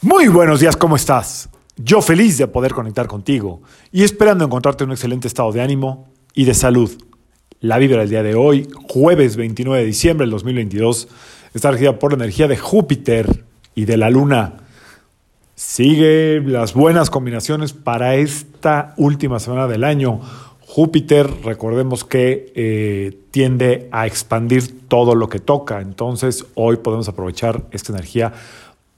Muy buenos días, ¿cómo estás? Yo feliz de poder conectar contigo y esperando encontrarte en un excelente estado de ánimo y de salud. La vibra del día de hoy, jueves 29 de diciembre del 2022, está regida por la energía de Júpiter y de la Luna. Sigue las buenas combinaciones para esta última semana del año. Júpiter, recordemos que eh, tiende a expandir todo lo que toca, entonces hoy podemos aprovechar esta energía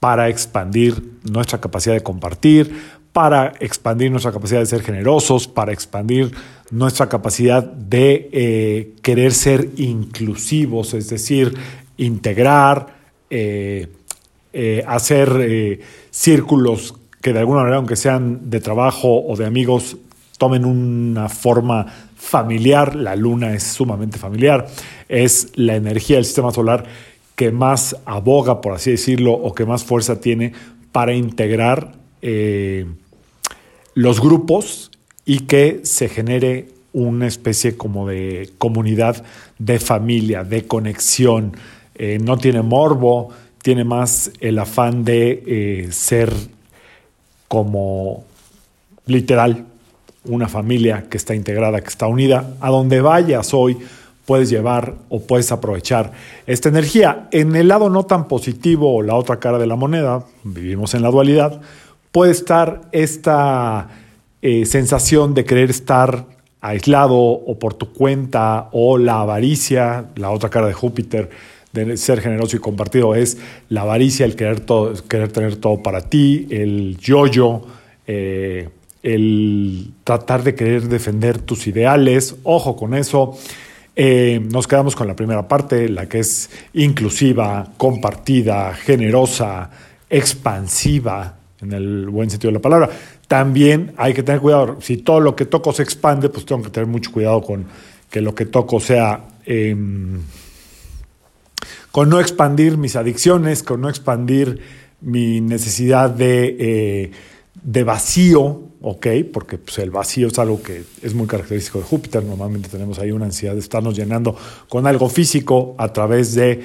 para expandir nuestra capacidad de compartir, para expandir nuestra capacidad de ser generosos, para expandir nuestra capacidad de eh, querer ser inclusivos, es decir, integrar, eh, eh, hacer círculos que de alguna manera, aunque sean de trabajo o de amigos, tomen una forma familiar. La luna es sumamente familiar, es la energía del sistema solar que más aboga, por así decirlo, o que más fuerza tiene para integrar eh, los grupos y que se genere una especie como de comunidad, de familia, de conexión. Eh, no tiene morbo, tiene más el afán de eh, ser como literal una familia que está integrada, que está unida. A donde vayas hoy, puedes llevar o puedes aprovechar esta energía. En el lado no tan positivo o la otra cara de la moneda, vivimos en la dualidad, puede estar esta eh, sensación de querer estar aislado o por tu cuenta o la avaricia, la otra cara de Júpiter de ser generoso y compartido es la avaricia, el querer, todo, querer tener todo para ti, el yo-yo, eh, el tratar de querer defender tus ideales, ojo con eso, eh, nos quedamos con la primera parte, la que es inclusiva, compartida, generosa, expansiva, en el buen sentido de la palabra. También hay que tener cuidado, si todo lo que toco se expande, pues tengo que tener mucho cuidado con que lo que toco sea... Em, con no expandir mis adicciones, con no expandir mi necesidad de, eh, de vacío, ok, porque pues, el vacío es algo que es muy característico de Júpiter. Normalmente tenemos ahí una ansiedad de estarnos llenando con algo físico a través de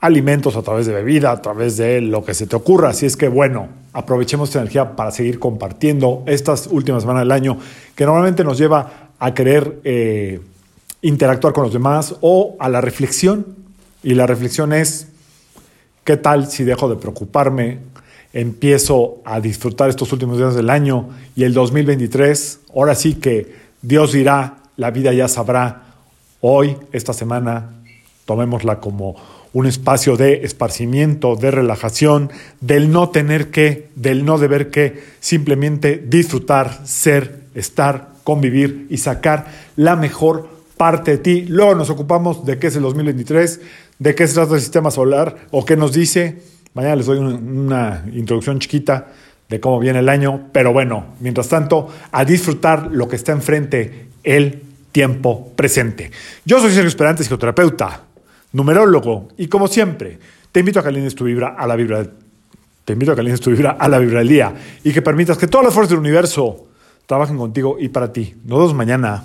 alimentos, a través de bebida, a través de lo que se te ocurra. Así es que, bueno, aprovechemos esta energía para seguir compartiendo estas últimas semanas del año, que normalmente nos lleva a querer eh, interactuar con los demás o a la reflexión. Y la reflexión es, ¿qué tal si dejo de preocuparme? Empiezo a disfrutar estos últimos días del año y el 2023, ahora sí que Dios dirá, la vida ya sabrá, hoy, esta semana, tomémosla como un espacio de esparcimiento, de relajación, del no tener que, del no deber que, simplemente disfrutar, ser, estar, convivir y sacar la mejor parte de ti. Luego nos ocupamos de qué es el 2023, de qué se trata el sistema solar o qué nos dice Mañana les doy una introducción chiquita de cómo viene el año, pero bueno, mientras tanto, a disfrutar lo que está enfrente, el tiempo presente. Yo soy Sergio Esperante, psicoterapeuta, numerólogo, y como siempre, te invito a que alines tu vibra a la vibra te invito a que tu vibra a la vibra del día y que permitas que todas las fuerzas del universo trabajen contigo y para ti. Nos vemos mañana.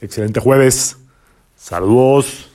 Excelente jueves. Saludos.